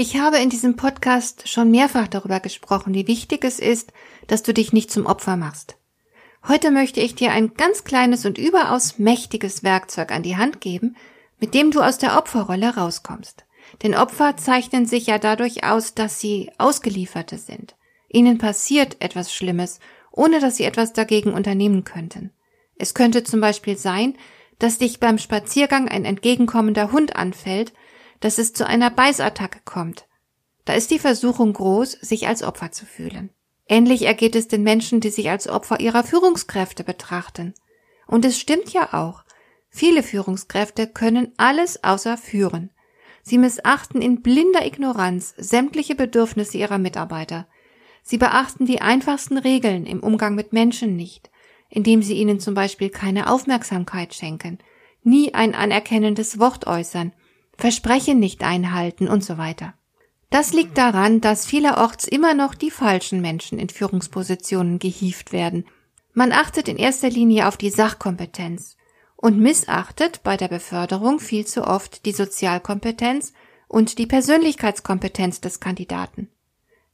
Ich habe in diesem Podcast schon mehrfach darüber gesprochen, wie wichtig es ist, dass du dich nicht zum Opfer machst. Heute möchte ich dir ein ganz kleines und überaus mächtiges Werkzeug an die Hand geben, mit dem du aus der Opferrolle rauskommst. Denn Opfer zeichnen sich ja dadurch aus, dass sie Ausgelieferte sind. Ihnen passiert etwas Schlimmes, ohne dass sie etwas dagegen unternehmen könnten. Es könnte zum Beispiel sein, dass dich beim Spaziergang ein entgegenkommender Hund anfällt dass es zu einer Beißattacke kommt. Da ist die Versuchung groß, sich als Opfer zu fühlen. Ähnlich ergeht es den Menschen, die sich als Opfer ihrer Führungskräfte betrachten. Und es stimmt ja auch. Viele Führungskräfte können alles außer führen. Sie missachten in blinder Ignoranz sämtliche Bedürfnisse ihrer Mitarbeiter. Sie beachten die einfachsten Regeln im Umgang mit Menschen nicht, indem sie ihnen zum Beispiel keine Aufmerksamkeit schenken, nie ein anerkennendes Wort äußern Versprechen nicht einhalten und so weiter. Das liegt daran, dass vielerorts immer noch die falschen Menschen in Führungspositionen gehieft werden. Man achtet in erster Linie auf die Sachkompetenz und missachtet bei der Beförderung viel zu oft die Sozialkompetenz und die Persönlichkeitskompetenz des Kandidaten.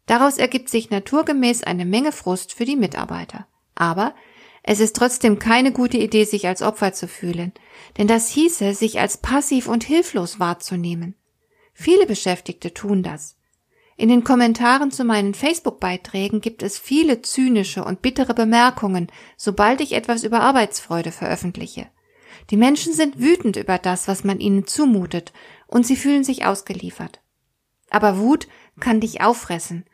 Daraus ergibt sich naturgemäß eine Menge Frust für die Mitarbeiter. Aber es ist trotzdem keine gute Idee, sich als Opfer zu fühlen, denn das hieße, sich als passiv und hilflos wahrzunehmen. Viele Beschäftigte tun das. In den Kommentaren zu meinen Facebook-Beiträgen gibt es viele zynische und bittere Bemerkungen, sobald ich etwas über Arbeitsfreude veröffentliche. Die Menschen sind wütend über das, was man ihnen zumutet, und sie fühlen sich ausgeliefert. Aber Wut kann dich auffressen,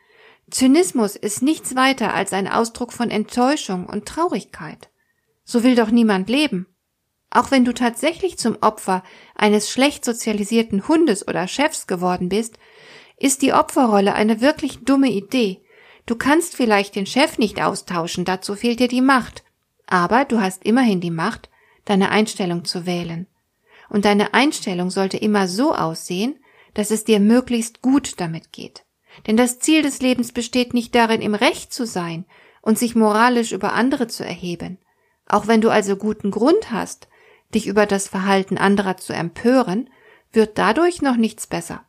Zynismus ist nichts weiter als ein Ausdruck von Enttäuschung und Traurigkeit. So will doch niemand leben. Auch wenn du tatsächlich zum Opfer eines schlecht sozialisierten Hundes oder Chefs geworden bist, ist die Opferrolle eine wirklich dumme Idee. Du kannst vielleicht den Chef nicht austauschen, dazu fehlt dir die Macht. Aber du hast immerhin die Macht, deine Einstellung zu wählen. Und deine Einstellung sollte immer so aussehen, dass es dir möglichst gut damit geht. Denn das Ziel des Lebens besteht nicht darin, im Recht zu sein und sich moralisch über andere zu erheben. Auch wenn du also guten Grund hast, dich über das Verhalten anderer zu empören, wird dadurch noch nichts besser.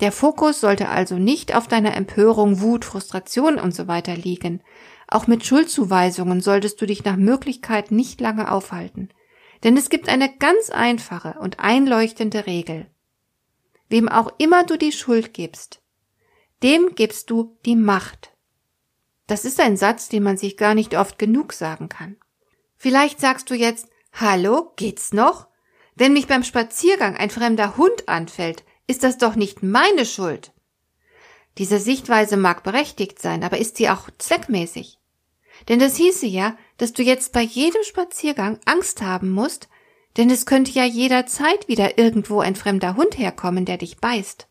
Der Fokus sollte also nicht auf deiner Empörung, Wut, Frustration und so weiter liegen. Auch mit Schuldzuweisungen solltest du dich nach Möglichkeit nicht lange aufhalten. Denn es gibt eine ganz einfache und einleuchtende Regel. Wem auch immer du die Schuld gibst, dem gibst du die Macht. Das ist ein Satz, den man sich gar nicht oft genug sagen kann. Vielleicht sagst du jetzt, Hallo, geht's noch? Wenn mich beim Spaziergang ein fremder Hund anfällt, ist das doch nicht meine Schuld. Diese Sichtweise mag berechtigt sein, aber ist sie auch zweckmäßig? Denn das hieße ja, dass du jetzt bei jedem Spaziergang Angst haben musst, denn es könnte ja jederzeit wieder irgendwo ein fremder Hund herkommen, der dich beißt.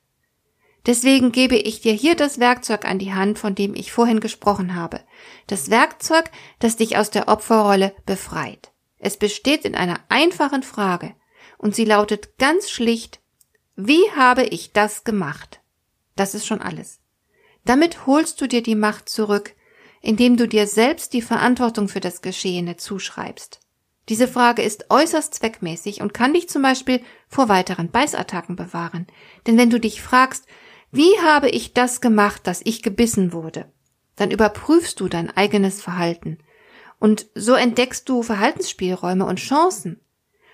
Deswegen gebe ich dir hier das Werkzeug an die Hand, von dem ich vorhin gesprochen habe. Das Werkzeug, das dich aus der Opferrolle befreit. Es besteht in einer einfachen Frage und sie lautet ganz schlicht, wie habe ich das gemacht? Das ist schon alles. Damit holst du dir die Macht zurück, indem du dir selbst die Verantwortung für das Geschehene zuschreibst. Diese Frage ist äußerst zweckmäßig und kann dich zum Beispiel vor weiteren Beißattacken bewahren. Denn wenn du dich fragst, wie habe ich das gemacht, dass ich gebissen wurde? Dann überprüfst du dein eigenes Verhalten. Und so entdeckst du Verhaltensspielräume und Chancen.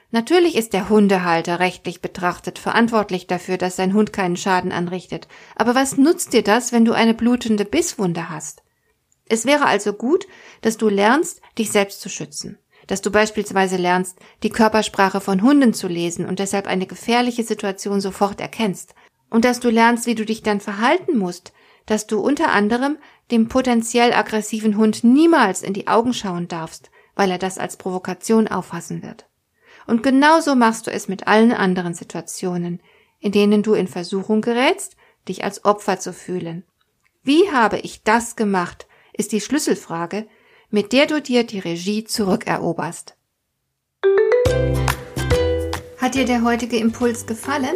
Natürlich ist der Hundehalter rechtlich betrachtet verantwortlich dafür, dass sein Hund keinen Schaden anrichtet. Aber was nutzt dir das, wenn du eine blutende Bisswunde hast? Es wäre also gut, dass du lernst, dich selbst zu schützen. Dass du beispielsweise lernst, die Körpersprache von Hunden zu lesen und deshalb eine gefährliche Situation sofort erkennst und dass du lernst, wie du dich dann verhalten musst, dass du unter anderem dem potenziell aggressiven Hund niemals in die Augen schauen darfst, weil er das als Provokation auffassen wird. Und genauso machst du es mit allen anderen Situationen, in denen du in Versuchung gerätst, dich als Opfer zu fühlen. Wie habe ich das gemacht, ist die Schlüsselfrage, mit der du dir die Regie zurückeroberst. Hat dir der heutige Impuls gefallen?